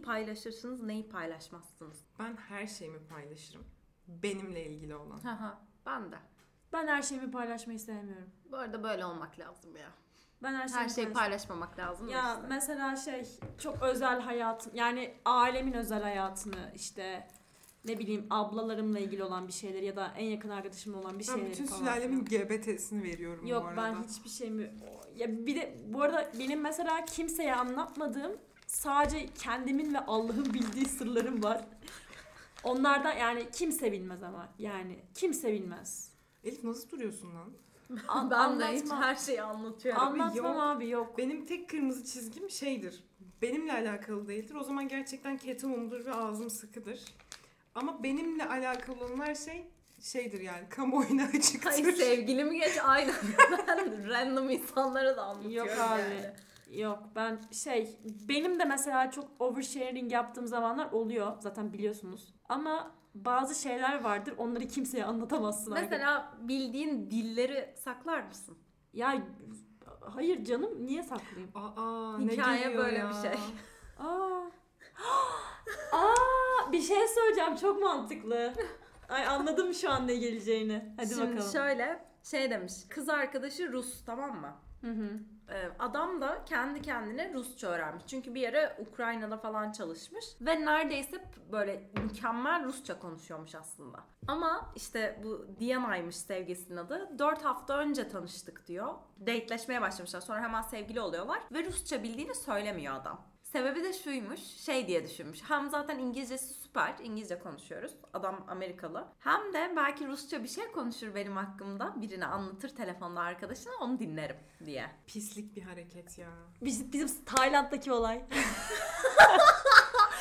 neyi paylaşırsınız, neyi paylaşmazsınız? Ben her şeyimi paylaşırım. Benimle ilgili olan. Haha, ben de. Ben her şeyimi paylaşmayı sevmiyorum. Bu arada böyle olmak lazım ya. Ben her şeyimi Her şeyi paylaş- paylaşmamak lazım. Ya işte. mesela şey çok özel hayatım yani ailemin özel hayatını işte ne bileyim ablalarımla ilgili olan bir şeyler ya da en yakın arkadaşımla olan bir Ben şeyleri bütün falan sülalemin. GBT'sini veriyorum Yok bu arada. ben hiçbir şeyimi ya bir de bu arada benim mesela kimseye anlatmadığım sadece kendimin ve Allah'ın bildiği sırlarım var. Onlardan yani kimse bilmez ama yani kimse bilmez. Elif nasıl duruyorsun lan? An- ben de hiç anlatmam. her şeyi anlatıyorum. Anlatmam yok. abi yok. Benim tek kırmızı çizgim şeydir. Benimle alakalı değildir. O zaman gerçekten ketumumdur ve ağzım sıkıdır. Ama benimle alakalı olan her şey şeydir yani kamuoyuna açıktır. Ay sevgilimi geç aynen. ben random insanlara da anlatıyorum Yok abi. yani. Yok ben şey benim de mesela çok oversharing yaptığım zamanlar oluyor zaten biliyorsunuz. Ama bazı şeyler vardır onları kimseye anlatamazsın. Mesela bildiğin dilleri saklar mısın? Ya hayır canım niye saklayayım? Aa ne Hikaye böyle ya? bir şey. Aa. Aa bir şey söyleyeceğim çok mantıklı. Ay anladım şu an ne geleceğini. Hadi Şimdi bakalım. şöyle şey demiş. Kız arkadaşı Rus tamam mı? Hı hı. Ee, adam da kendi kendine Rusça öğrenmiş. Çünkü bir yere Ukrayna'da falan çalışmış. Ve neredeyse böyle mükemmel Rusça konuşuyormuş aslında. Ama işte bu Diana'ymış sevgilisinin adı. 4 hafta önce tanıştık diyor. Dateleşmeye başlamışlar. Sonra hemen sevgili oluyorlar. Ve Rusça bildiğini söylemiyor adam. Sebebi de şuymuş, şey diye düşünmüş. Hem zaten İngilizcesi süper, İngilizce konuşuyoruz. Adam Amerikalı. Hem de belki Rusça bir şey konuşur benim hakkımda. Birine anlatır telefonda arkadaşına, onu dinlerim diye. Pislik bir hareket ya. Biz, bizim Tayland'daki olay.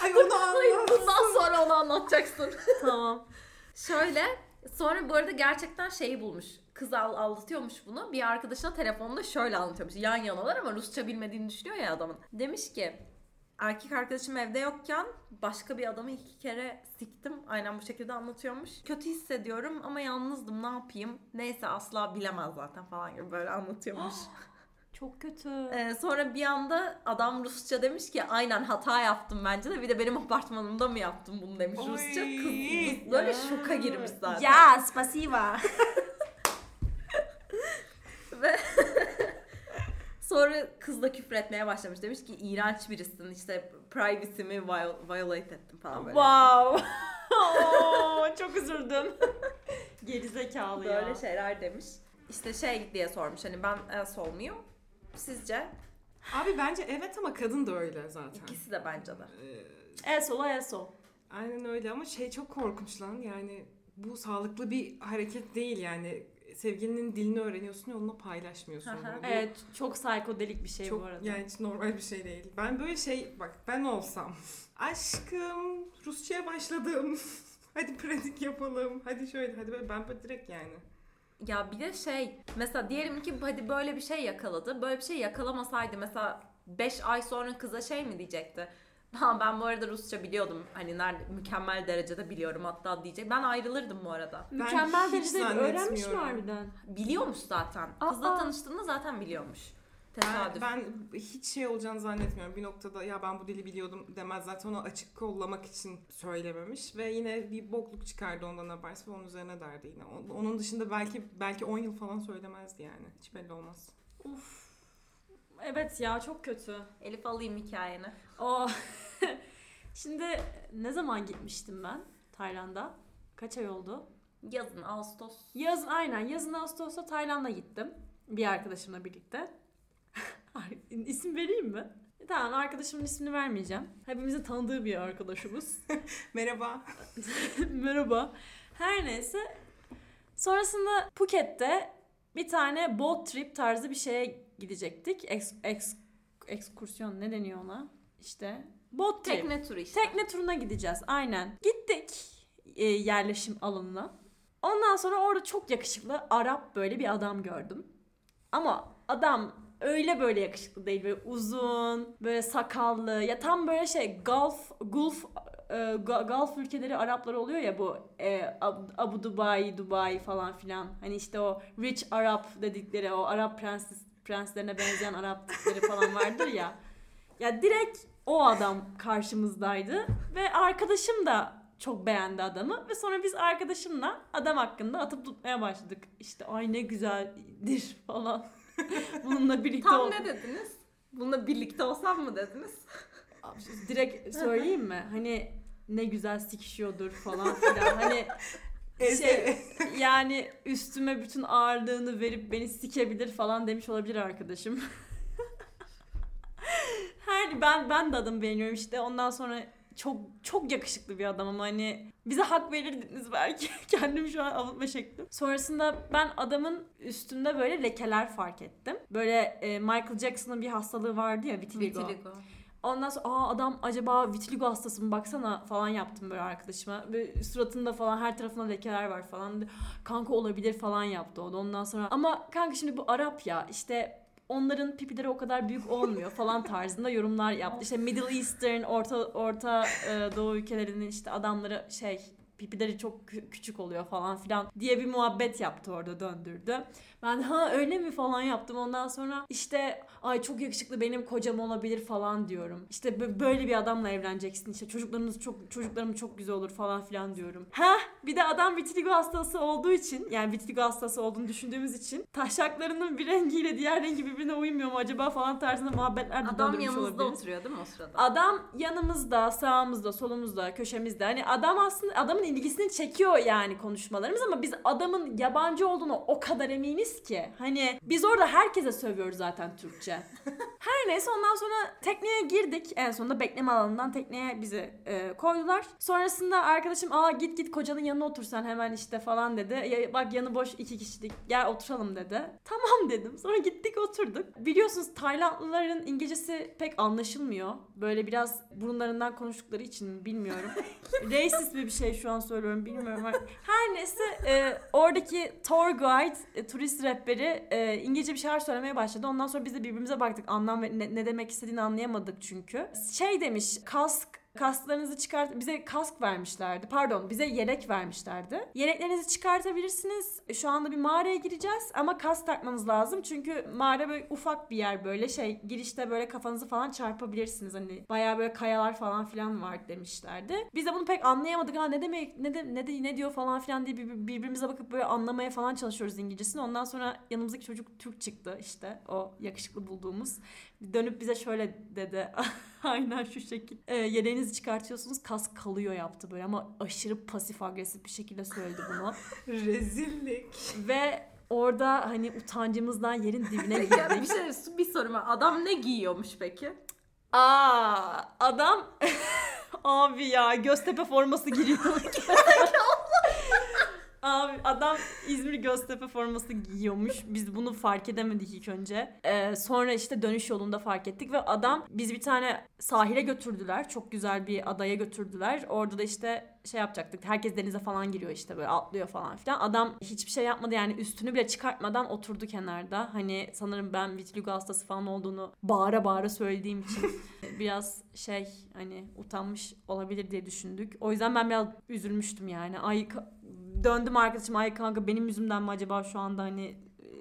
Ay onu Hayır anlat. bundan sonra onu anlatacaksın. tamam. Şöyle sonra bu arada gerçekten şeyi bulmuş. Kız al- aldatıyormuş bunu. Bir arkadaşına telefonda şöyle anlatıyormuş. Yan yanalar ama Rusça bilmediğini düşünüyor ya adamın. Demiş ki erkek arkadaşım evde yokken başka bir adamı iki kere siktim. Aynen bu şekilde anlatıyormuş. Kötü hissediyorum ama yalnızdım ne yapayım. Neyse asla bilemez zaten falan gibi böyle anlatıyormuş. Çok kötü. Ee, sonra bir anda adam Rusça demiş ki aynen hata yaptım bence de bir de benim apartmanımda mı yaptım bunu demiş Oy. Rusça. Kız, kız böyle şoka girmiş zaten. Ya spasiba. Ve sonra kız da küfür etmeye başlamış. Demiş ki iğrenç birisin işte privacy'mi viol- violate ettim falan böyle. wow. Oo, çok üzüldüm. Gerizekalı ya. Böyle şeyler demiş. İşte şey diye sormuş hani ben asshole muyum? Sizce? Abi bence evet ama kadın da öyle zaten. İkisi de bence de. Ee, Eso la eso. aynen öyle ama şey çok korkunç lan yani bu sağlıklı bir hareket değil yani sevgilinin dilini öğreniyorsun ve onunla paylaşmıyorsun. Bunu. Evet çok psikodelik bir şey çok bu arada. yani hiç normal bir şey değil. Ben böyle şey bak ben olsam aşkım Rusça'ya başladım. hadi pratik yapalım. Hadi şöyle hadi böyle ben böyle direkt yani. Ya bir de şey mesela diyelim ki hadi böyle bir şey yakaladı. Böyle bir şey yakalamasaydı mesela 5 ay sonra kıza şey mi diyecekti? Ha ben bu arada Rusça biliyordum. Hani nerede mükemmel derecede biliyorum hatta diyecek. Ben ayrılırdım bu arada. Mükemmel hiç derecede öğrenmiş mi zannetmiyorum. harbiden? Biliyormuş zaten. Kızla Aa. tanıştığında zaten biliyormuş. Ben, Tesadüf. ben hiç şey olacağını zannetmiyorum. Bir noktada ya ben bu dili biliyordum demez. Zaten onu açık kollamak için söylememiş. Ve yine bir bokluk çıkardı ondan habersiz ve onun üzerine derdi yine. O- Onun dışında belki belki 10 yıl falan söylemezdi yani. Hiç belli olmaz. Uf. Evet ya çok kötü. Elif alayım hikayeni. O Şimdi ne zaman gitmiştim ben Tayland'a? Kaç ay oldu? Yazın Ağustos. Yaz aynen yazın Ağustos'ta Tayland'a gittim. Bir arkadaşımla birlikte. İsim vereyim mi? Tamam arkadaşımın ismini vermeyeceğim. Hepimizin tanıdığı bir arkadaşımız. Merhaba. Merhaba. Her neyse. Sonrasında Phuket'te bir tane boat trip tarzı bir şeye gidecektik. Eks, eks, ekskursiyon ne deniyor ona? İşte trip. Tekne turu işte. Tekne turuna gideceğiz aynen. Gittik e, yerleşim alanına. Ondan sonra orada çok yakışıklı Arap böyle bir adam gördüm. Ama adam öyle böyle yakışıklı değil. Böyle uzun, böyle sakallı. Ya tam böyle şey Gulf, Gulf, e, Gulf ülkeleri Arapları oluyor ya bu e, Ab- Abu Dubai, Dubai falan filan. Hani işte o rich Arap dedikleri o Arap prenses prenslerine benzeyen Arap tipleri falan vardır ya. Ya direkt O adam karşımızdaydı ve arkadaşım da çok beğendi adamı ve sonra biz arkadaşımla adam hakkında atıp tutmaya başladık. İşte ay ne güzeldir falan. Bununla birlikte Tam ol- ne dediniz? Bununla birlikte olsam mı dediniz? Abi, Direkt söyleyeyim mi? Hani ne güzel sikişiyordur falan filan. Hani şey yani üstüme bütün ağırlığını verip beni sikebilir falan demiş olabilir arkadaşım. Her ben ben de adamı beğeniyorum işte. Ondan sonra çok çok yakışıklı bir adam ama hani bize hak verirdiniz belki. Kendimi şu an avutma şeklim. Sonrasında ben adamın üstünde böyle lekeler fark ettim. Böyle e, Michael Jackson'ın bir hastalığı vardı ya vitiligo. Vitiligo. Ondan sonra aa adam acaba vitiligo hastası mı baksana falan yaptım böyle arkadaşıma. Ve suratında falan her tarafına lekeler var falan. Kanka olabilir falan yaptı o da ondan sonra. Ama kanka şimdi bu Arap ya işte onların pipileri o kadar büyük olmuyor falan tarzında yorumlar yaptı. İşte Middle Eastern, Orta Orta e, Doğu ülkelerinin işte adamları şey pipileri çok kü- küçük oluyor falan filan diye bir muhabbet yaptı orada döndürdü. Ben ha öyle mi falan yaptım. Ondan sonra işte ay çok yakışıklı benim kocam olabilir falan diyorum. İşte bö- böyle bir adamla evleneceksin. İşte çocuklarınız çok çocuklarım çok güzel olur falan filan diyorum. Ha bir de adam vitiligo hastası olduğu için yani vitiligo hastası olduğunu düşündüğümüz için taşaklarının bir rengiyle diğer rengi birbirine uymuyor mu acaba falan tarzında muhabbetler de Adam yanınızda olabiliriz. oturuyor değil mi o sırada? Adam yanımızda, sağımızda, solumuzda, köşemizde. Hani adam aslında adamın ilgisini çekiyor yani konuşmalarımız ama biz adamın yabancı olduğunu o kadar eminiz ki. Hani biz orada herkese sövüyoruz zaten Türkçe. Her neyse ondan sonra tekneye girdik. En sonunda bekleme alanından tekneye bizi e, koydular. Sonrasında arkadaşım aa git git kocanın yanına otursan hemen işte falan dedi. Ya, bak yanı boş iki kişilik gel oturalım dedi. Tamam dedim. Sonra gittik oturduk. Biliyorsunuz Taylandlıların İngilizcesi pek anlaşılmıyor. Böyle biraz burunlarından konuştukları için mi bilmiyorum. Racist mi bir şey şu an söylüyorum bilmiyorum. Her neyse e, oradaki tour guide, e, turist rehberi e, İngilizce bir şeyler söylemeye başladı. Ondan sonra biz de birbirimize baktık. Anlam ve ne, ne demek istediğini anlayamadık çünkü. Şey demiş, kask Kasklarınızı çıkart bize kask vermişlerdi. Pardon, bize yelek vermişlerdi. Yeleklerinizi çıkartabilirsiniz. E, Şu anda bir mağaraya gireceğiz ama kask takmanız lazım. Çünkü mağara böyle ufak bir yer böyle şey girişte böyle kafanızı falan çarpabilirsiniz. Hani bayağı böyle kayalar falan filan var demişlerdi. Biz de bunu pek anlayamadık. Ha ne demek ne de, ne de, ne diyor falan filan diye bir- birbirimize bakıp böyle anlamaya falan çalışıyoruz İngilizcesini. Ondan sonra yanımızdaki çocuk Türk çıktı işte o yakışıklı bulduğumuz. Dönüp bize şöyle dedi. Aynen şu şekil. E, yeleğinizi çıkartıyorsunuz kask kalıyor yaptı böyle ama aşırı pasif agresif bir şekilde söyledi bunu. Rezillik. Ve orada hani utancımızdan yerin dibine Ya bir girdik. şey bir sorum var. Adam ne giyiyormuş peki? Aa adam abi ya Göztepe forması giriyor. Abi adam İzmir Göztepe forması giyiyormuş. Biz bunu fark edemedik ilk önce. Ee, sonra işte dönüş yolunda fark ettik ve adam biz bir tane sahile götürdüler. Çok güzel bir adaya götürdüler. Orada da işte şey yapacaktık. Herkes denize falan giriyor işte böyle atlıyor falan filan. Adam hiçbir şey yapmadı yani üstünü bile çıkartmadan oturdu kenarda. Hani sanırım ben vitiligo hastası falan olduğunu bağıra bağıra söylediğim için biraz şey hani utanmış olabilir diye düşündük. O yüzden ben biraz üzülmüştüm yani. Ay döndüm arkadaşım ay kanka benim yüzümden mi acaba şu anda hani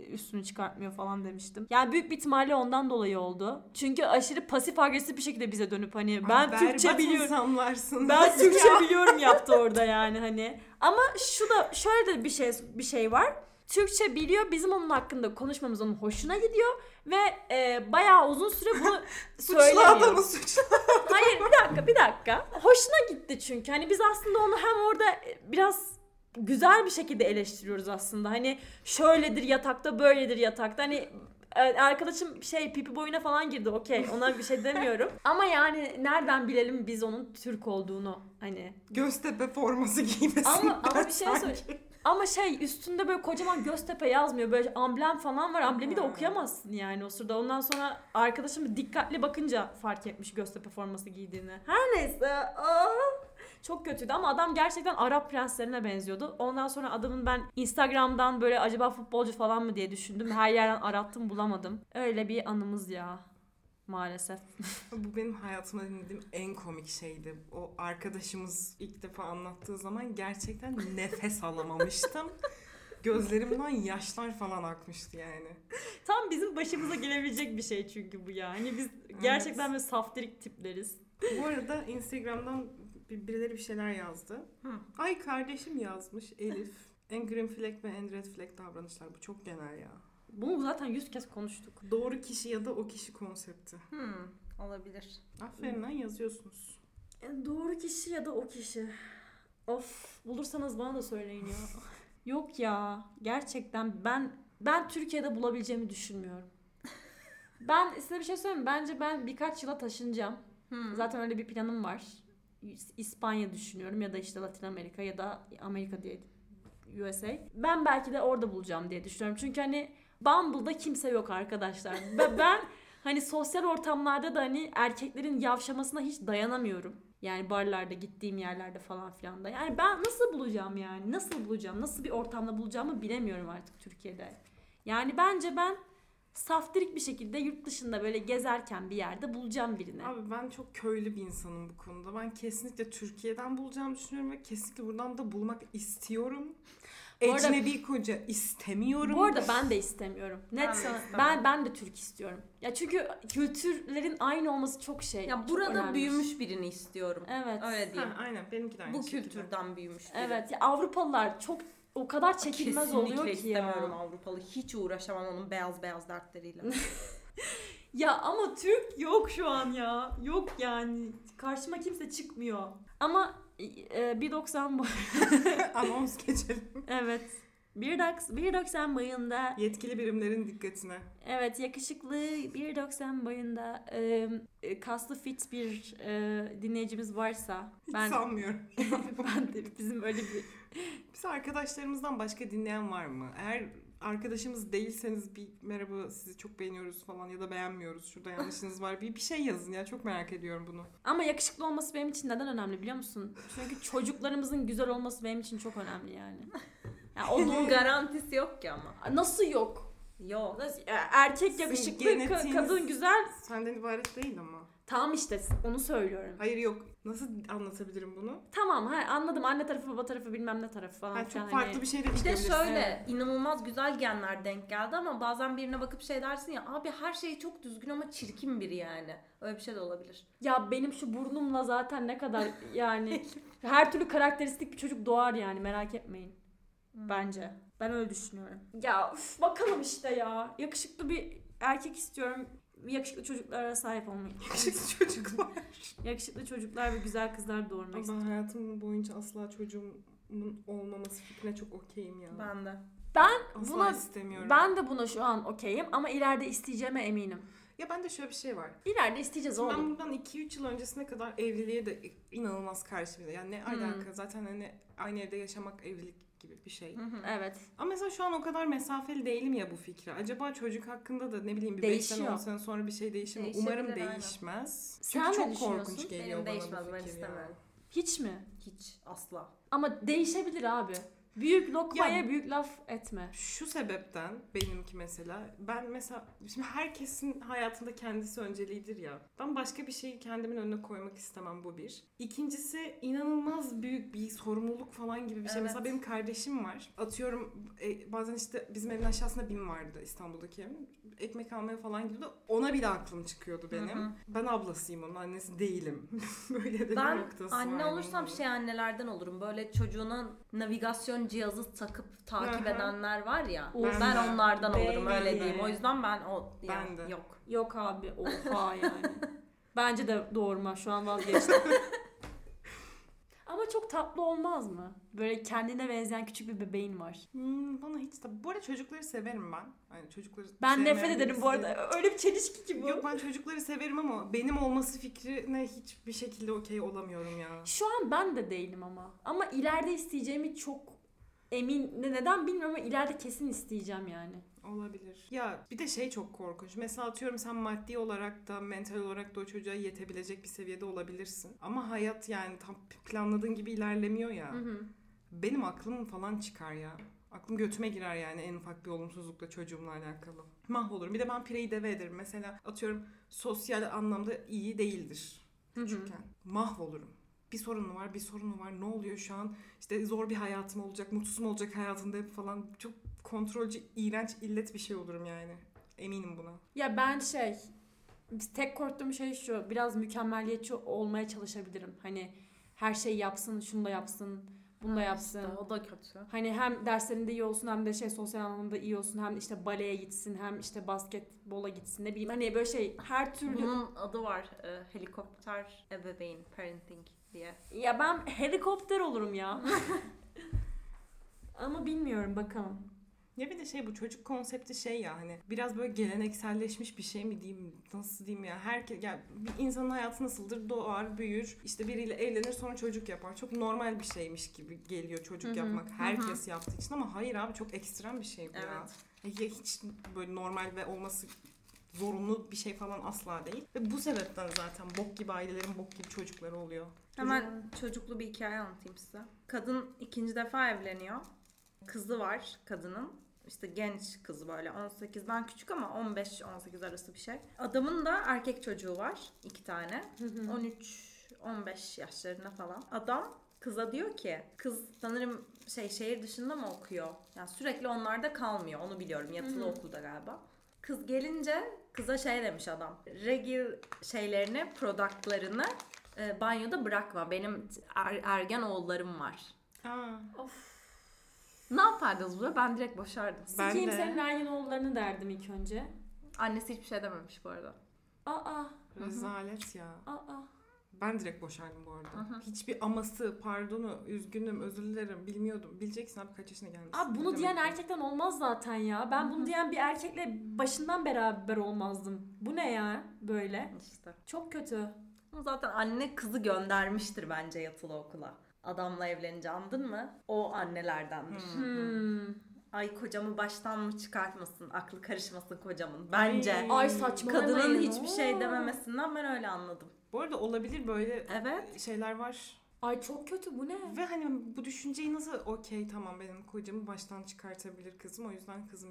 üstünü çıkartmıyor falan demiştim. Yani büyük bir ihtimalle ondan dolayı oldu. Çünkü aşırı pasif agresif bir şekilde bize dönüp hani ben Ay, Türkçe biliyorum. Ben Türkçe biliyorum yaptı orada yani hani. Ama şu da şöyle de bir şey bir şey var. Türkçe biliyor. Bizim onun hakkında konuşmamız onun hoşuna gidiyor ve e, bayağı uzun süre bunu Suçlu söylemiyor. adamı suçlu. Hayır bir dakika bir dakika. Hoşuna gitti çünkü. Hani biz aslında onu hem orada biraz güzel bir şekilde eleştiriyoruz aslında. Hani şöyledir yatakta böyledir yatakta. Hani e, arkadaşım şey pipi boyuna falan girdi okey ona bir şey demiyorum. Ama yani nereden bilelim biz onun Türk olduğunu hani. Göztepe forması giymesi. Ama, ama bir şey söyle. Ama şey üstünde böyle kocaman Göztepe yazmıyor. Böyle amblem falan var. Amblemi de okuyamazsın yani o sırada. Ondan sonra arkadaşım dikkatli bakınca fark etmiş Göztepe forması giydiğini. Her neyse. aa, çok kötüydü ama adam gerçekten Arap prenslerine benziyordu. Ondan sonra adamın ben Instagram'dan böyle acaba futbolcu falan mı diye düşündüm. Her yerden arattım bulamadım. Öyle bir anımız ya. Maalesef. Bu benim hayatımda dinlediğim en komik şeydi. O arkadaşımız ilk defa anlattığı zaman gerçekten nefes alamamıştım. Gözlerimden yaşlar falan akmıştı yani. Tam bizim başımıza gelebilecek bir şey çünkü bu ya. Hani biz gerçekten böyle saftirik tipleriz. Bu arada Instagram'dan birileri bir şeyler yazdı. Hı. Ay kardeşim yazmış Elif. En green flag ve en red flag davranışlar. Bu çok genel ya. Bunu zaten yüz kez konuştuk. Doğru kişi ya da o kişi konsepti. Hmm, olabilir. Aferin lan yazıyorsunuz. E, Doğru kişi ya da o kişi. Of bulursanız bana da söyleyin ya. Yok ya gerçekten ben ben Türkiye'de bulabileceğimi düşünmüyorum. Ben size bir şey söyleyeyim? Bence ben birkaç yıla taşınacağım. Hmm. Zaten öyle bir planım var. İs- İspanya düşünüyorum ya da işte Latin Amerika ya da Amerika diye USA. Ben belki de orada bulacağım diye düşünüyorum. Çünkü hani Bumble'da kimse yok arkadaşlar. Ve ben hani sosyal ortamlarda da hani erkeklerin yavşamasına hiç dayanamıyorum. Yani barlarda gittiğim yerlerde falan filan da. Yani ben nasıl bulacağım yani? Nasıl bulacağım? Nasıl bir ortamda bulacağımı bilemiyorum artık Türkiye'de. Yani bence ben saftirik bir şekilde yurt dışında böyle gezerken bir yerde bulacağım birini. Abi ben çok köylü bir insanım bu konuda. Ben kesinlikle Türkiye'den bulacağımı düşünüyorum ve kesinlikle buradan da bulmak istiyorum. Bu arada- Ecnebi koca istemiyorum. Bu arada ben de istemiyorum. Net Ben de sana- istemem. ben ben de Türk istiyorum. Ya çünkü kültürlerin aynı olması çok şey. Ya çok burada önemli. büyümüş birini istiyorum. Evet. Öyle diyeyim. Ha, aynen benimki de aynı Bu şekilde. kültürden büyümüş biri. Evet. Ya Avrupalılar çok o kadar çekilmez Kesinlikle oluyor ki istemiyorum ya. Avrupalı. Hiç uğraşamam onun beyaz beyaz dertleriyle. Ya ama Türk yok şu an ya. Yok yani. Karşıma kimse çıkmıyor. Ama e, 1.90 boy. Anons geçelim. evet. 1.90 1.90 boyunda. Yetkili birimlerin dikkatine. Evet yakışıklı 1.90 boyunda e, e, kaslı fit bir e, dinleyicimiz varsa Hiç ben sanmıyorum. ben de bizim öyle bir Biz arkadaşlarımızdan başka dinleyen var mı? Eğer arkadaşımız değilseniz bir merhaba sizi çok beğeniyoruz falan ya da beğenmiyoruz. Şurada yanlışınız var. Bir, bir şey yazın ya. Çok merak ediyorum bunu. ama yakışıklı olması benim için neden önemli biliyor musun? Çünkü çocuklarımızın güzel olması benim için çok önemli yani. Ya o Onun garantisi yok ki ama. nasıl yok? Yok. Nasıl- ya erkek yakışıklı, ka- kadın güzel. Senden ibaret değil ama. Tamam işte onu söylüyorum. Hayır yok. Nasıl anlatabilirim bunu? Tamam ha, anladım anne tarafı baba tarafı bilmem ne tarafı falan. Filan çok hani- farklı bir şey de Bir de çıkabilir. şöyle Evet. inanılmaz güzel genler denk geldi ama bazen birine bakıp şey dersin ya abi her şey çok düzgün ama çirkin biri yani. Öyle bir şey de olabilir. Ya benim şu burnumla zaten ne kadar yani her türlü karakteristik bir çocuk doğar yani merak etmeyin. Bence. Ben öyle düşünüyorum. Ya üf, bakalım işte ya. Yakışıklı bir erkek istiyorum. Yakışıklı çocuklara sahip olmayı. Yakışıklı çocuklar. Yakışıklı çocuklar ve güzel kızlar doğurmak Ben istiyorum. hayatım boyunca asla çocuğumun olmaması fikrine çok okeyim ya. Ben de. asla buna- istemiyorum. Ben de buna şu an okeyim ama ileride isteyeceğime eminim. Ya bende şöyle bir şey var. İleride isteyeceğiz Şimdi ben oğlum. bundan 2-3 yıl öncesine kadar evliliğe de inanılmaz karşıydım. Yani ne Hmm. alaka zaten hani aynı evde yaşamak evlilik gibi bir şey. Hı hı. Evet. Ama mesela şu an o kadar mesafeli değilim ya bu fikre. Acaba çocuk hakkında da ne bileyim bir 5 sene Değişiyor. 10 sene sonra bir şey değişir mi? Umarım aynen. değişmez. Sen Çünkü ne çok korkunç geliyor Benim bana değişmez bu ben fikir istemem. ya. Hiç mi? Hiç asla. Ama değişebilir abi. Büyük lokmaya Ya- büyük laf etme. Şu sebepten benimki mesela ben mesela şimdi herkesin hayatında kendisi önceliğidir ya. Ben başka bir şeyi kendimin önüne koymak istemem bu bir. İkincisi inanılmaz büyük bir sorumluluk falan gibi bir şey. Evet. Mesela benim kardeşim var. Atıyorum e, bazen işte bizim evin aşağısında BİM vardı İstanbul'daki evim. Ekmek almaya falan gidiyordu. Ona bile aklım çıkıyordu benim. Hı hı. Ben ablasıyım onun annesi değilim. Böyle de bir Ben noktası anne var olursam şey annelerden olurum. Böyle çocuğuna navigasyon cihazı takıp takip hı. edenler var ya. Ben ben de. onlardan Ben olurum öyle de. diyeyim. O yüzden ben o yani Ben de. yok. Yok abi oha yani. Bence de doğurma şu an vazgeçtim. Ama çok tatlı olmaz mı? Böyle kendine benzeyen küçük bir bebeğin var. Hmm, bana hiç de... Bu arada çocukları severim ben. Yani çocukları Ben nefret ederim bu arada. Öyle bir çelişki ki bu. Yok ben çocukları severim ama benim olması fikrine hiçbir şekilde okey olamıyorum ya. Şu an ben de değilim ama. Ama ileride isteyeceğimi çok emin ne- neden bilmiyorum ama ileride kesin isteyeceğim yani. Olabilir. Ya bir de şey çok korkunç. Mesela atıyorum sen maddi olarak da mental olarak da o çocuğa yetebilecek bir seviyede olabilirsin. Ama hayat yani tam planladığın gibi ilerlemiyor ya. Hı hı. Benim aklım falan çıkar ya. Aklım götüme girer yani en ufak bir olumsuzlukla çocuğumla alakalı. Mahvolurum. Bir de ben pireyi deve ederim. Mesela atıyorum sosyal anlamda iyi değildir Hı hı. küçükken. Mahvolurum. Bir sorunu var, bir sorunu var. Ne oluyor şu an? İşte zor bir hayatım olacak, mutsuz mu olacak hayatında falan. Çok kontrolcü, iğrenç, illet bir şey olurum yani. Eminim buna. Ya ben şey tek korktuğum şey şu biraz mükemmeliyetçi olmaya çalışabilirim. Hani her şeyi yapsın, şunu da yapsın, bunu da yapsın. İşte o da kötü. Hani hem derslerinde iyi olsun hem de şey sosyal anlamda iyi olsun hem işte baleye gitsin hem işte basketbola gitsin ne bileyim hani böyle şey her türlü Bunun adı var. e, helikopter ebeveyn parenting diye. ya ben helikopter olurum ya. Ama bilmiyorum bakalım. Ya bir de şey bu çocuk konsepti şey ya hani biraz böyle gelenekselleşmiş bir şey mi diyeyim nasıl diyeyim ya herkes ya bir insanın hayatı nasıldır doğar büyür işte biriyle evlenir sonra çocuk yapar çok normal bir şeymiş gibi geliyor çocuk Hı hı, yapmak herkes yaptığı için ama hayır abi çok ekstrem bir şey bu ya. Evet. Ya hiç böyle normal ve olması zorunlu bir şey falan asla değil. Ve bu sebepten zaten bok gibi ailelerin bok gibi çocukları oluyor. Hemen çocuklu bir hikaye anlatayım size. Kadın ikinci defa evleniyor. Kızı var kadının. İşte genç kızı böyle 18'den küçük ama 15-18 arası bir şey. Adamın da erkek çocuğu var. iki tane. 13-15 yaşlarında falan. Adam kıza diyor ki kız sanırım şey şehir dışında mı okuyor? Yani sürekli onlarda kalmıyor. Onu biliyorum. Yatılı okulda galiba. Kız gelince kıza şey demiş adam. Regil şeylerini, productlarını e, banyoda bırakma. Benim er- ergen oğullarım var. Aa, Of. Ne yapardınız burada? Ben direkt boşardım. Ben Sikeyim de. senin ergen oğullarını derdim ilk önce. Annesi hiçbir şey dememiş bu arada. Aa, rezalet ya. aa. Ben direkt boşardım bu arada. Hı. Hiçbir aması, pardonu, üzgünüm, özür dilerim, bilmiyordum. Bileceksin abi kaç yaşına gelmişsin. Abi bunu diyen erkekten olmaz zaten ya. Ben bunu diyen bir erkekle başından beraber olmazdım. Bu ne ya böyle? İşte. Çok kötü. Zaten anne kızı göndermiştir bence yatılı okula. Adamla evlenince andın mı? O annelerdendir. Hmm. Hmm. Ay kocamı baştan mı çıkartmasın, aklı karışmasın kocamın. Bence. Ay. Ay saçmalamayın. Kadının hiçbir şey dememesinden ben öyle anladım. Bu arada olabilir böyle Evet. şeyler var. Ay çok kötü bu ne? Ve hani bu düşünceyi nasıl okey tamam benim kocamı baştan çıkartabilir kızım o yüzden kızım.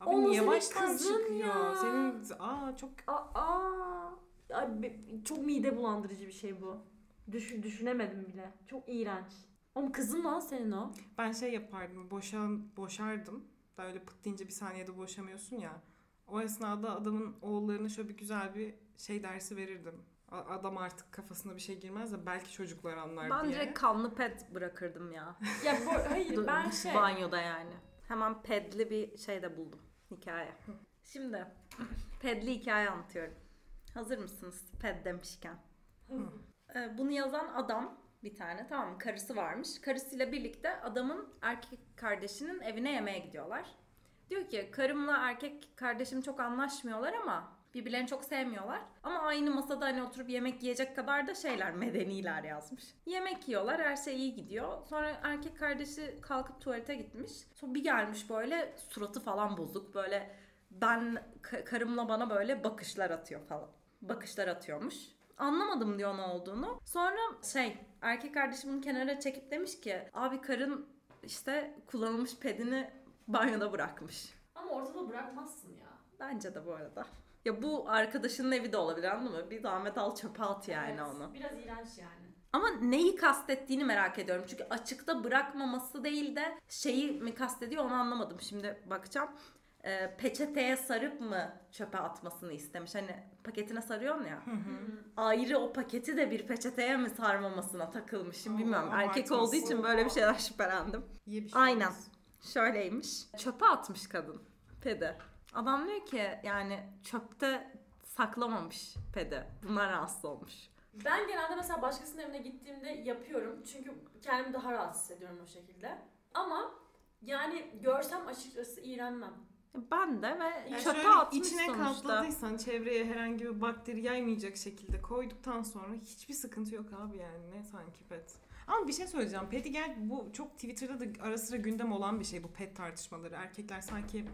Abi O niye baştan kızın çıkıyor? ya. Senin aa çok Aa. Ay, be- çok mide bulandırıcı bir şey bu. Düş, düşünemedim bile. Çok iğrenç. Oğlum kızın lan senin o. ben şey yapardım boşan boşardım. Da öyle pıt deyince bir saniyede boşamıyorsun ya. O esnada adamın oğullarına şöyle bir güzel bir şey dersi verirdim. Adam artık kafasına bir şey girmez de belki çocuklar anlar Ben diye. direkt kanlı ped bırakırdım ya. Ya bu, hayır ben şey. Banyoda yani. Hemen pedli bir şey de buldum. Hikaye. Şimdi pedli hikaye anlatıyorum. Hazır mısınız ped demişken? Ee, Bunu yazan adam bir tane tamam mı? Karısı varmış. Karısıyla birlikte adamın erkek kardeşinin evine yemeğe gidiyorlar. Diyor ki karımla erkek kardeşim çok anlaşmıyorlar ama birbirlerini çok sevmiyorlar. Ama aynı masada hani oturup yemek yiyecek kadar da şeyler medeniler yazmış. Yemek yiyorlar her şey iyi gidiyor. Sonra erkek kardeşi kalkıp tuvalete gitmiş. Sonra bir gelmiş böyle suratı falan bozuk böyle ben ka- karımla bana böyle bakışlar atıyor falan. Bakışlar atıyormuş. Anlamadım diyor ne olduğunu. Sonra şey erkek kardeşim bunu kenara çekip demiş ki abi karın işte kullanılmış pedini banyoda bırakmış. Ama ortada bırakmazsın ya. Bence de bu arada. Ya bu arkadaşının evi de olabilir anladın mı? Bir zahmet al çöpe at yani Evet, onu. Biraz iğrenç yani. Ama neyi kastettiğini merak ediyorum. Çünkü açıkta bırakmaması değil de şeyi mi kastediyor onu anlamadım. Şimdi bakacağım. Ee, peçeteye sarıp mı çöpe atmasını istemiş? Hani paketine sarıyorsun ya. Ayrı o paketi de bir peçeteye mi sarmamasına takılmışım Allah, bilmiyorum. Erkek abartması. olduğu için böyle bir şeyler şüphelendim. İyi bir şey Aynen. olmaz. Şöyleymiş. Çöpe atmış kadın pedi. Adam diyor ki yani çöpte saklamamış pedi. Bunlar rahatsız olmuş. Ben genelde mesela başkasının evine gittiğimde yapıyorum. Çünkü kendimi daha rahat hissediyorum o şekilde. Ama yani görsem açıkçası iğrenmem. Ben de ve Yani çöpe atmış içine sonuçta. kapladıysan çevreye herhangi bir bakteri yaymayacak şekilde koyduktan sonra hiçbir sıkıntı yok abi yani ne sanki pet. Ama bir şey söyleyeceğim. Pedi gel bu çok Twitter'da da ara sıra gündem olan bir şey bu pet tartışmaları. Erkekler sanki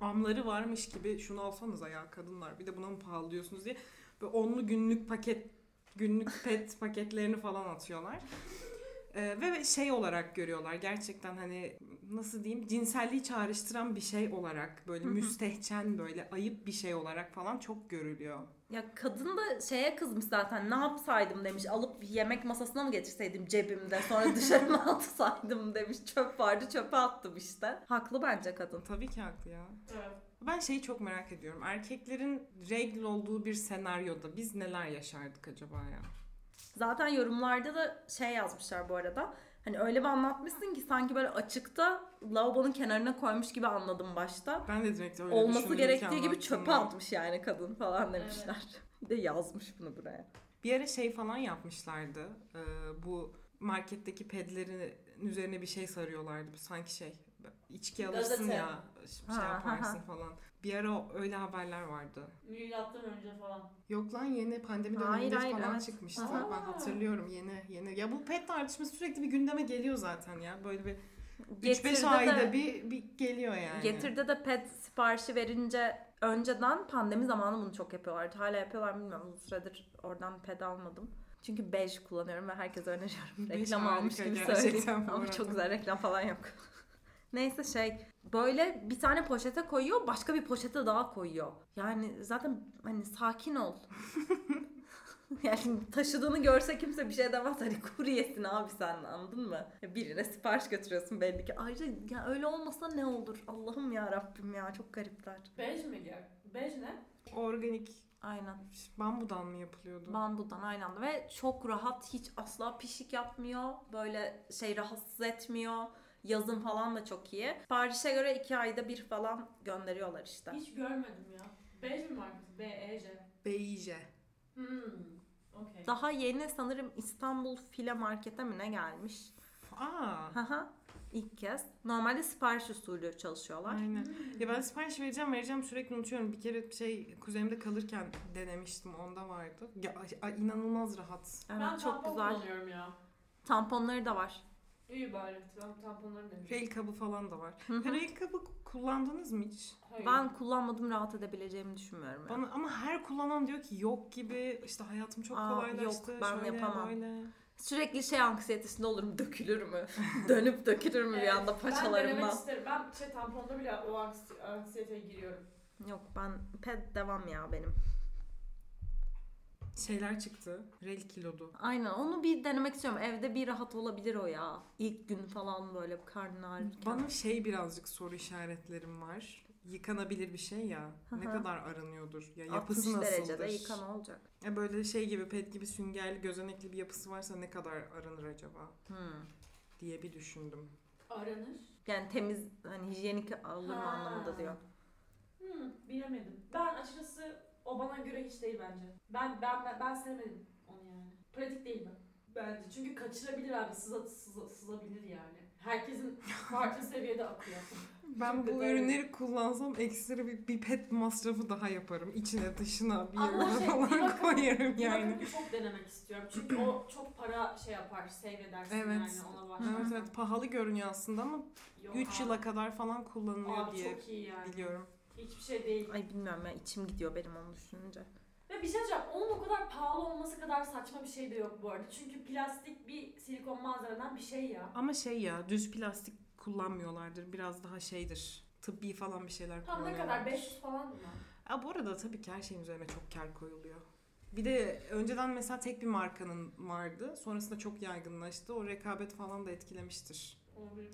amları varmış gibi şunu alsanıza ya kadınlar bir de buna mı pahalı diyorsunuz diye böyle onlu günlük paket günlük pet paketlerini falan atıyorlar. Ee, ve şey olarak görüyorlar gerçekten hani nasıl diyeyim cinselliği çağrıştıran bir şey olarak böyle müstehcen böyle ayıp bir şey olarak falan çok görülüyor. Ya kadın da şeye kızmış zaten ne yapsaydım demiş alıp yemek masasına mı getirseydim cebimde sonra dışarı mı atsaydım demiş çöp vardı çöpe attım işte. Haklı bence kadın. Tabii ki haklı ya. Evet. Ben şeyi çok merak ediyorum. Erkeklerin regl olduğu bir senaryoda biz neler yaşardık acaba ya? Zaten yorumlarda da şey yazmışlar bu arada. Hani öyle bir anlatmışsın ki sanki böyle açıkta lavabonun kenarına koymuş gibi anladım başta. Ben de direkt öyle Olması gerektiği gibi çöpe atmış yani kadın falan demişler. Bir de yazmış bunu buraya. Bir ara şey falan yapmışlardı. Ee, bu marketteki pedlerin üzerine bir şey sarıyorlardı. Sanki şey içki alırsın Gazete. ya şey Ha, ha, yaparsın ha. falan. Bir ara öyle haberler vardı. Milattan önce falan. Yok lan yeni pandemi döneminde hayır, falan evet. çıkmıştı. Aha. Ben hatırlıyorum yeni yeni. Ya bu pet tartışması sürekli bir gündeme geliyor zaten ya. Böyle bir 3-5 Getir'de ayda de- bir, bir geliyor yani. Getir'de de pet siparişi verince önceden pandemi zamanı bunu çok yapıyorlardı. Hala yapıyorlar bilmiyorum. Uzun süredir oradan ped almadım. Çünkü bej kullanıyorum ve herkese öneriyorum. Reklam almış gibi söyleyeyim. Ama çok güzel reklam falan yok. Neyse şey böyle bir tane poşete koyuyor başka bir poşete daha koyuyor. Yani zaten hani sakin ol. yani taşıdığını görse kimse bir şey demez. Hani kuryesin abi sen anladın mı? Ya Birine sipariş götürüyorsun belli ki. Ayrıca ya öyle olmasa ne olur? Allah'ım ya Rabbim ya çok garipler. Bej mi gel? Bej ne? Organik Aynen. bambudan mı yapılıyordu? Bambudan aynen ve çok rahat hiç asla pişik yapmıyor. Böyle şey rahatsız etmiyor. Yazın falan da çok iyi. Siparişe göre iki ayda bir falan gönderiyorlar işte. Hiç görmedim ya. Bej mi markası? B-E-J. Beige. Hmm. Okey. Daha yeni sanırım İstanbul File Market'e mi ne gelmiş? Aa. Haha. İlk kez. Normalde sipariş usulü çalışıyorlar. Aynen. Ya ben sipariş vereceğim vereceğim sürekli unutuyorum. Bir kere şey kuzenimde kalırken denemiştim onda vardı. Ya, ay, inanılmaz rahat. Evet ben çok tampon güzel. kullanıyorum ya. Tamponları da var. İyi bari. Ben tamponları demiştim. Rel kabı falan da var. Hı kabı kullandınız mı hiç? Hayır. Ben kullanmadım rahat edebileceğimi düşünmüyorum. ya. Bana, ama her kullanan diyor ki yok gibi işte hayatım çok Aa, kolaylaştı. yok, ben şöyle, yapamam. Böyle. Sürekli şey anksiyetesinde olurum. Dökülür mü? Dönüp dökülür mü bir Evet, anda Ben denemek paçalarımdan? isterim. Ben şey tamponda bile o anksi- anksiyeteye giriyorum. Yok ben ped devam ya benim. Şeyler çıktı. Rel kilodu. Aynen onu bir denemek istiyorum. Evde bir rahat olabilir o ya. İlk gün falan böyle karnın ağrırken. Bana şey birazcık soru işaretlerim var. Yıkanabilir bir şey ya. ne kadar aranıyordur? Ya 60 yapısı nasıldır? derecede yıkama olacak. Ya böyle şey gibi pet gibi süngerli gözenekli bir yapısı varsa ne kadar aranır acaba Hmm. diye bir düşündüm. Aranır. Yani temiz hani hijyenik alır mı Ha. anlamında diyor. Hmm, bilemedim. Ben açıkçası o bana göre hiç değil bence. Ben ben ben, ben sevmedim onu yani. Pratik değil ben. Bence. Çünkü kaçırabilir abi. Sıza, sıza, sızabilir yani. Herkesin farklı seviyede akıyor. Ben bu detaylı. ürünleri kullansam ekstra bir, bir pet masrafı daha yaparım. İçine dışına bir yerine şey, falan Divak'ı- koyarım yani. Divak'ı çok denemek istiyorum. Çünkü o çok para şey yapar. Save edersin Evet. yani ona başlarsan. Evet evet pahalı görünüyor aslında ama Yok 3 abi. yıla kadar falan kullanılıyor Abi diye çok iyi yani. biliyorum. Hiçbir şey değil. Ay bilmiyorum ya içim gidiyor benim onu düşününce. Ve bir şey diyeceğim. Onun o kadar pahalı olması kadar saçma bir şey de yok bu arada. Çünkü plastik bir silikon malzemeden bir şey ya. Ama şey ya düz plastik kullanmıyorlardır. Biraz daha şeydir. Tıbbi falan bir şeyler Tam ne kadar? 500 falan mı? Ha, bu arada tabii ki her şeyin üzerine çok kar koyuluyor. Bir de önceden mesela tek bir markanın vardı. Sonrasında çok yaygınlaştı. O rekabet falan da etkilemiştir. Olabilir.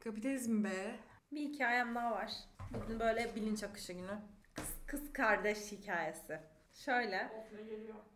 Kapitalizm be. Bir hikayem daha var. Bugün böyle bilinç akışı günü. Kız, kız kardeş hikayesi. Şöyle.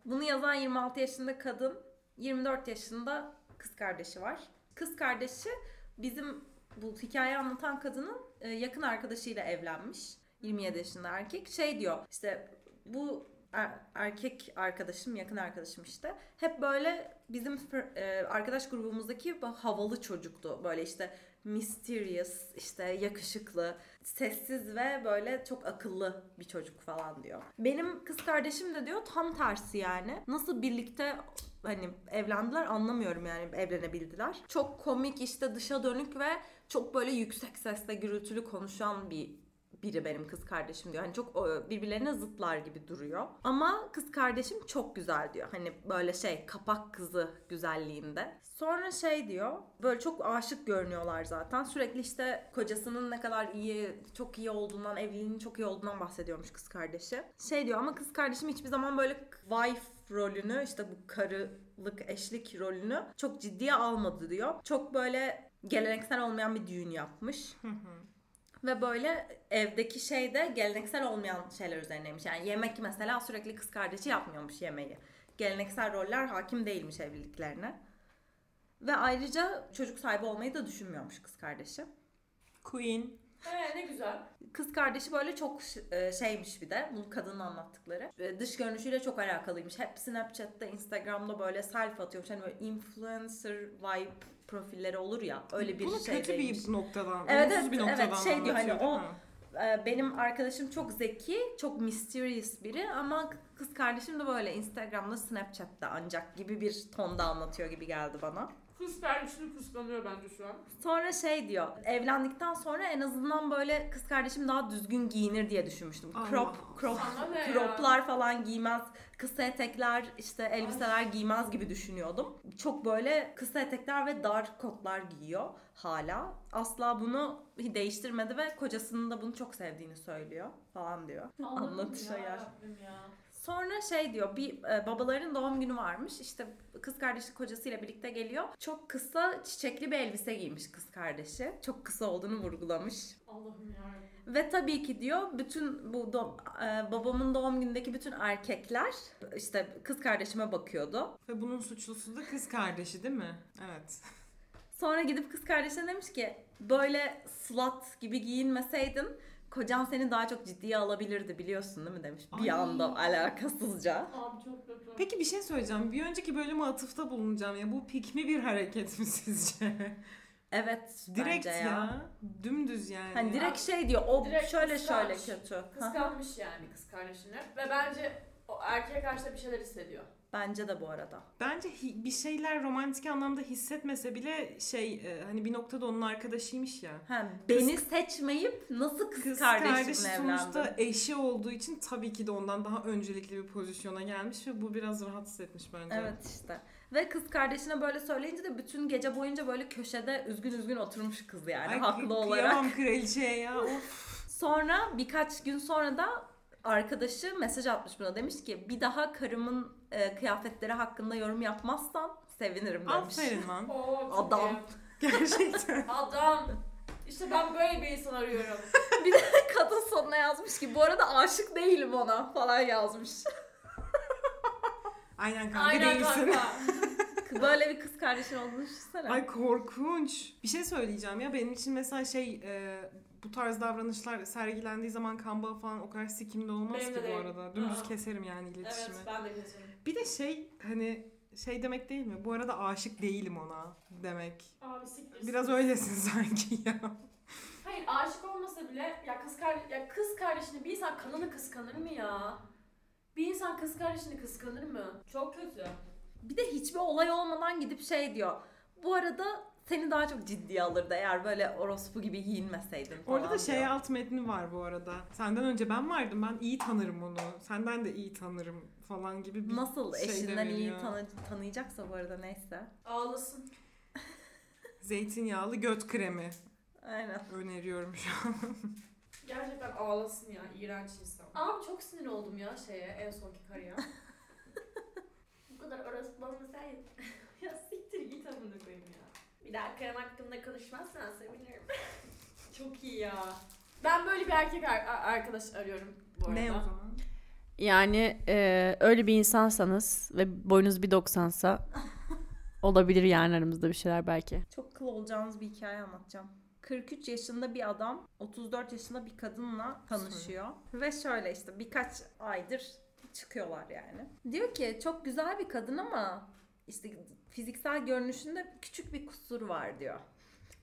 Bunu yazan 26 yaşında kadın, 24 yaşında kız kardeşi var. Kız kardeşi bizim bu hikayeyi anlatan kadının e, yakın arkadaşıyla evlenmiş. 27 yaşında erkek. Şey diyor işte bu er- erkek arkadaşım, yakın arkadaşım işte. Hep böyle bizim e, arkadaş grubumuzdaki bu havalı çocuktu. Böyle işte mysterious, işte yakışıklı, sessiz ve böyle çok akıllı bir çocuk falan diyor. Benim kız kardeşim de diyor tam tersi yani. Nasıl birlikte hani evlendiler anlamıyorum yani evlenebildiler. Çok komik işte dışa dönük ve çok böyle yüksek sesle gürültülü konuşan bir biri benim kız kardeşim diyor. Hani çok birbirlerine zıtlar gibi duruyor. Ama kız kardeşim çok güzel diyor. Hani böyle şey kapak kızı güzelliğinde. Sonra şey diyor. Böyle çok aşık görünüyorlar zaten. Sürekli işte kocasının ne kadar iyi, çok iyi olduğundan, evliliğinin çok iyi olduğundan bahsediyormuş kız kardeşi. Şey diyor ama kız kardeşim hiçbir zaman böyle wife rolünü işte bu karılık eşlik rolünü çok ciddiye almadı diyor. Çok böyle geleneksel olmayan bir düğün yapmış. Ve böyle evdeki şey de geleneksel olmayan şeyler üzerineymiş. Yani yemek mesela sürekli kız kardeşi yapmıyormuş yemeği. Geleneksel roller hakim değilmiş evliliklerine. Ve ayrıca çocuk sahibi olmayı da düşünmüyormuş kız kardeşi. Queen. Ee, ne güzel. Kız kardeşi böyle çok e, şeymiş bir de bu kadının anlattıkları. E, Dış görünüşüyle çok alakalıymış. Hep Snapchat'ta, Instagram'da böyle selfie atıyormuş. Hani böyle influencer vibe profilleri olur ya. Öyle bir Bunu şey kötü bir noktadan, Evet, evet, bir noktadan evet, şey diyor, hani o-? Ee, benim arkadaşım çok zeki, çok mysterious biri ama kız kardeşim de böyle Instagram'da, Snapchat'ta ancak gibi bir tonda anlatıyor gibi geldi bana. Kız kardeşini kıskanıyor bence şu an. Sonra şey diyor, evlendikten sonra en azından böyle kız kardeşim daha düzgün giyinir diye düşünmüştüm. Allah Crop, crop, Sana ne ya? croplar falan giymez, kısa etekler, işte elbiseler giymez gibi düşünüyordum. Çok böyle kısa etekler ve dar kotlar giyiyor hala. Asla bunu değiştirmedi ve kocasının da bunu çok sevdiğini söylüyor falan diyor. Anlatışa yer. Sonra şey diyor bir e, babaların doğum günü varmış. İşte kız kardeşi kocasıyla birlikte geliyor. Çok kısa çiçekli bir elbise giymiş kız kardeşi. Çok kısa olduğunu vurgulamış. Allah'ım ya. Ve tabii ki diyor bütün bu do- e, babamın doğum günündeki bütün erkekler işte kız kardeşime bakıyordu. Ve bunun suçlusu da kız kardeşi değil mi? Evet. Sonra gidip kız kardeşine demiş ki böyle slut gibi giyinmeseydin kocan seni daha çok ciddiye alabilirdi biliyorsun değil mi demiş. Bir Ay. anda alakasızca. Abi çok kötü. Peki bir şey söyleyeceğim. Bir önceki bölüme atıfta bulunacağım ya. Bu pik mi bir hareket mi sizce? Evet Direkt bence ya. ya. Dümdüz yani. Hani direkt şey diyor o Direkt şöyle şöyle kıskanç. kötü. Kıskanmış yani kız kardeşini. Ve bence o erkeğe karşı da bir şeyler hissediyor. Bence de bu arada. Bence bir şeyler romantik anlamda hissetmese bile şey e, hani bir noktada onun arkadaşıymış ya. Ha, beni seçmeyip nasıl kız, Kız kardeşimle kardeşi evlendin? sonuçta eşi olduğu için tabii ki de ondan daha öncelikli bir pozisyona gelmiş ve bu biraz rahatsız etmiş bence. Evet işte. Ve kız kardeşine böyle söyleyince de bütün gece boyunca böyle köşede üzgün üzgün oturmuş kız yani Ay, haklı kı- olarak. Kıyamam kraliçeye ya. Of. Sonra birkaç gün sonra da arkadaşı mesaj atmış buna demiş ki bir daha karımın e, kıyafetleri hakkında yorum yapmazsan sevinirim demiş. Aferin lan. Oo, çok Adam. iyi. Gerçekten. Adam. İşte ben böyle bir insan arıyorum. Kadın sonuna yazmış ki bu arada aşık değilim ona falan yazmış. Aynen kanka Aynen değilsin. kanka. Böyle bir kız kardeşin olduğunu düşünsene. Ay korkunç. Bir şey söyleyeceğim ya benim için mesela şey e, bu tarz davranışlar sergilendiği zaman kan bağı falan o kadar sikimde olmaz Benim ki de bu değil. arada. Dümdüz Aa. keserim yani iletişimi. evet ben de keserim. Bir de şey hani şey demek değil mi? Bu arada aşık değilim ona demek. Abi siktir. Biraz öylesin sanki ya. Hayır aşık olmasa bile ya kız kardeş ya kız kardeşini bir insan kanını kıskanır mı ya? Bir insan kız kardeşini kıskanır mı? Çok kötü. Bir de hiçbir olay olmadan gidip şey diyor. Bu arada seni daha çok ciddiye alırdı eğer böyle orospu gibi giyinmeseydin falan Orada da şey diyor. alt metni var bu arada. Senden önce ben vardım. Ben iyi tanırım onu. Senden de iyi tanırım falan gibi bir Nasıl şey de eşinden iyi tanı- tanıyacaksa bu arada neyse. Ağlasın. Zeytinyağlı göt kremi Aynen. öneriyorum şu an. Gerçekten ağlasın ya. iğrenç insan. Abi çok sinir oldum ya şeye en sonki karıya. Bu kadar orası olmasaydı. ya siktir git amına koyayım ya. Bir daha karım hakkında konuşmazsan sevinirim. çok iyi ya. Ben böyle bir erkek ar- ar- arkadaş arıyorum bu arada. ne o zaman? Yani e, öyle bir insansanız ve boyunuz bir 90'sa olabilir yani aramızda bir şeyler belki. Çok kıl olacağınız bir hikaye anlatacağım. 43 yaşında bir adam 34 yaşında bir kadınla tanışıyor. Ve şöyle işte birkaç aydır çıkıyorlar yani. Diyor ki çok güzel bir kadın ama işte fiziksel görünüşünde küçük bir kusur var diyor.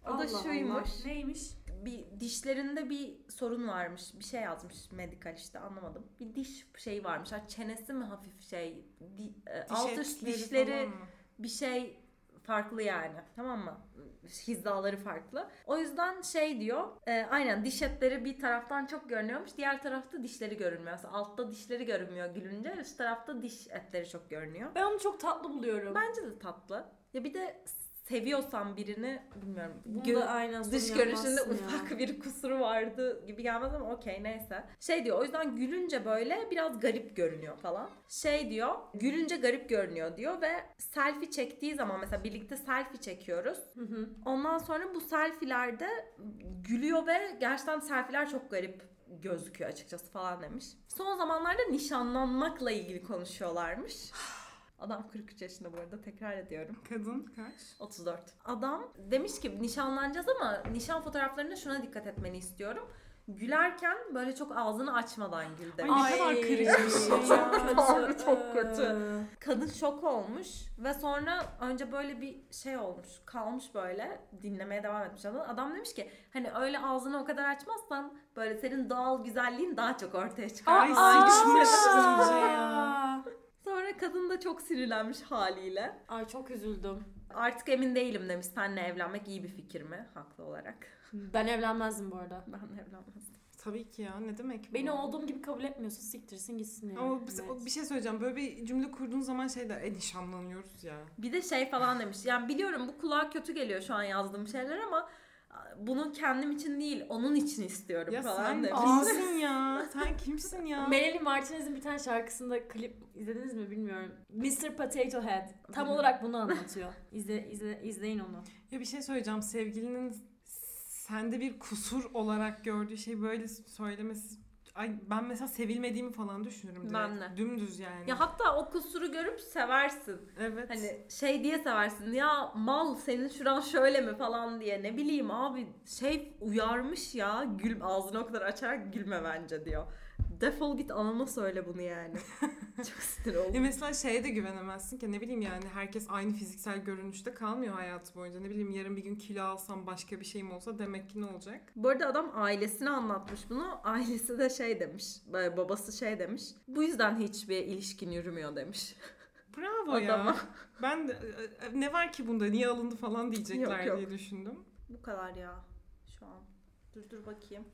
O da Allah şuymuş. Allah. Neymiş? Bir dişlerinde bir sorun varmış. Bir şey yazmış medikal işte anlamadım. Bir diş şeyi varmış. Ha, çenesi mi hafif şey, di, e, alt üst dişleri bir şey farklı yani. Tamam mı? Hizaları farklı. O yüzden şey diyor. e, aynen diş etleri bir taraftan çok görünüyormuş. Diğer tarafta dişleri görünmüyor. Mesela altta dişleri görünmüyor gülünce. Üst tarafta diş etleri çok görünüyor. Ben onu çok tatlı buluyorum. Bence de tatlı. Ya bir de seviyorsan birini bilmiyorum. Bunu gö- aynen dış görünüşünde ya. ufak bir kusuru vardı gibi gelmez ama okey neyse. Şey diyor o yüzden gülünce böyle biraz garip görünüyor falan. Şey diyor gülünce garip görünüyor diyor ve selfie çektiği zaman mesela birlikte selfie çekiyoruz. Hı hı. Ondan sonra bu selfielerde gülüyor ve gerçekten selfieler çok garip gözüküyor açıkçası falan demiş. Son zamanlarda nişanlanmakla ilgili konuşuyorlarmış. Adam 43 yaşında bu arada tekrar ediyorum. Kadın kaç? 34. Adam demiş ki nişanlanacağız ama nişan fotoğraflarında şuna dikkat etmeni istiyorum. Gülerken böyle çok ağzını açmadan gül Ay, demiş. ne kadar kırıcı bir şey ya. Çok kötü. Kadın şok olmuş ve sonra önce böyle bir şey olmuş. Kalmış böyle dinlemeye devam etmiş adam. Adam demiş ki hani öyle ağzını o kadar açmazsan böyle senin doğal güzelliğin daha çok ortaya çıkar. Ay, Ay, sıçmış iyice ya. Sonra kadın da çok sinirlenmiş haliyle. Ay çok üzüldüm. Artık emin değilim demiş. Seninle evlenmek iyi bir fikir mi? Haklı olarak. Ben evlenmezdim bu arada. Ben de evlenmezdim. Tabii ki ya ne demek bu? Beni olduğum gibi kabul etmiyorsa siktirsin gitsin yani. Ama bir, Evet. bir şey söyleyeceğim. Böyle bir cümle kurduğun zaman şey der. E nişanlanıyoruz ya. Bir de şey falan demiş. Yani biliyorum bu kulağa kötü geliyor şu an yazdığım şeyler ama bunu kendim için değil onun için istiyorum Ya falan sen demiş. kimsin ya? Sen kimsin ya? Melanie Martinez'in bir tane şarkısında klip izlediniz mi bilmiyorum. Mr. Potato Head. Tam olarak bunu anlatıyor. İzle, izle, izleyin onu. Ya bir şey söyleyeceğim. Sevgilinin sende bir kusur olarak gördüğü şey böyle söylemesi Ay ben mesela sevilmediğimi falan düşünürüm direkt. Ben de. Dümdüz yani. Ya hatta o kusuru görüp seversin. evet. Hani şey diye seversin. Ya mal senin şuran şöyle mi falan diye. Ne bileyim abi şey uyarmış ya. Gül ağzını o kadar açarak gülme bence diyor. Defol git anama söyle bunu yani. Çok sinir Ya oldum. mesela şeye de güvenemezsin ki ne bileyim yani herkes aynı fiziksel görünüşte kalmıyor hayatı boyunca. Ne bileyim yarın bir gün kilo alsam başka bir şeyim olsa demek ki ne olacak? Bu arada adam ailesine anlatmış bunu. Ailesi de şey demiş. Babası şey demiş. Bu yüzden hiçbir ilişkin yürümüyor demiş. Bravo Adama. ya. Ben de e, ne var ki bunda niye alındı falan diyecekler Yok, yok. diye düşündüm. Bu kadar ya şu an. Dur dur bakayım.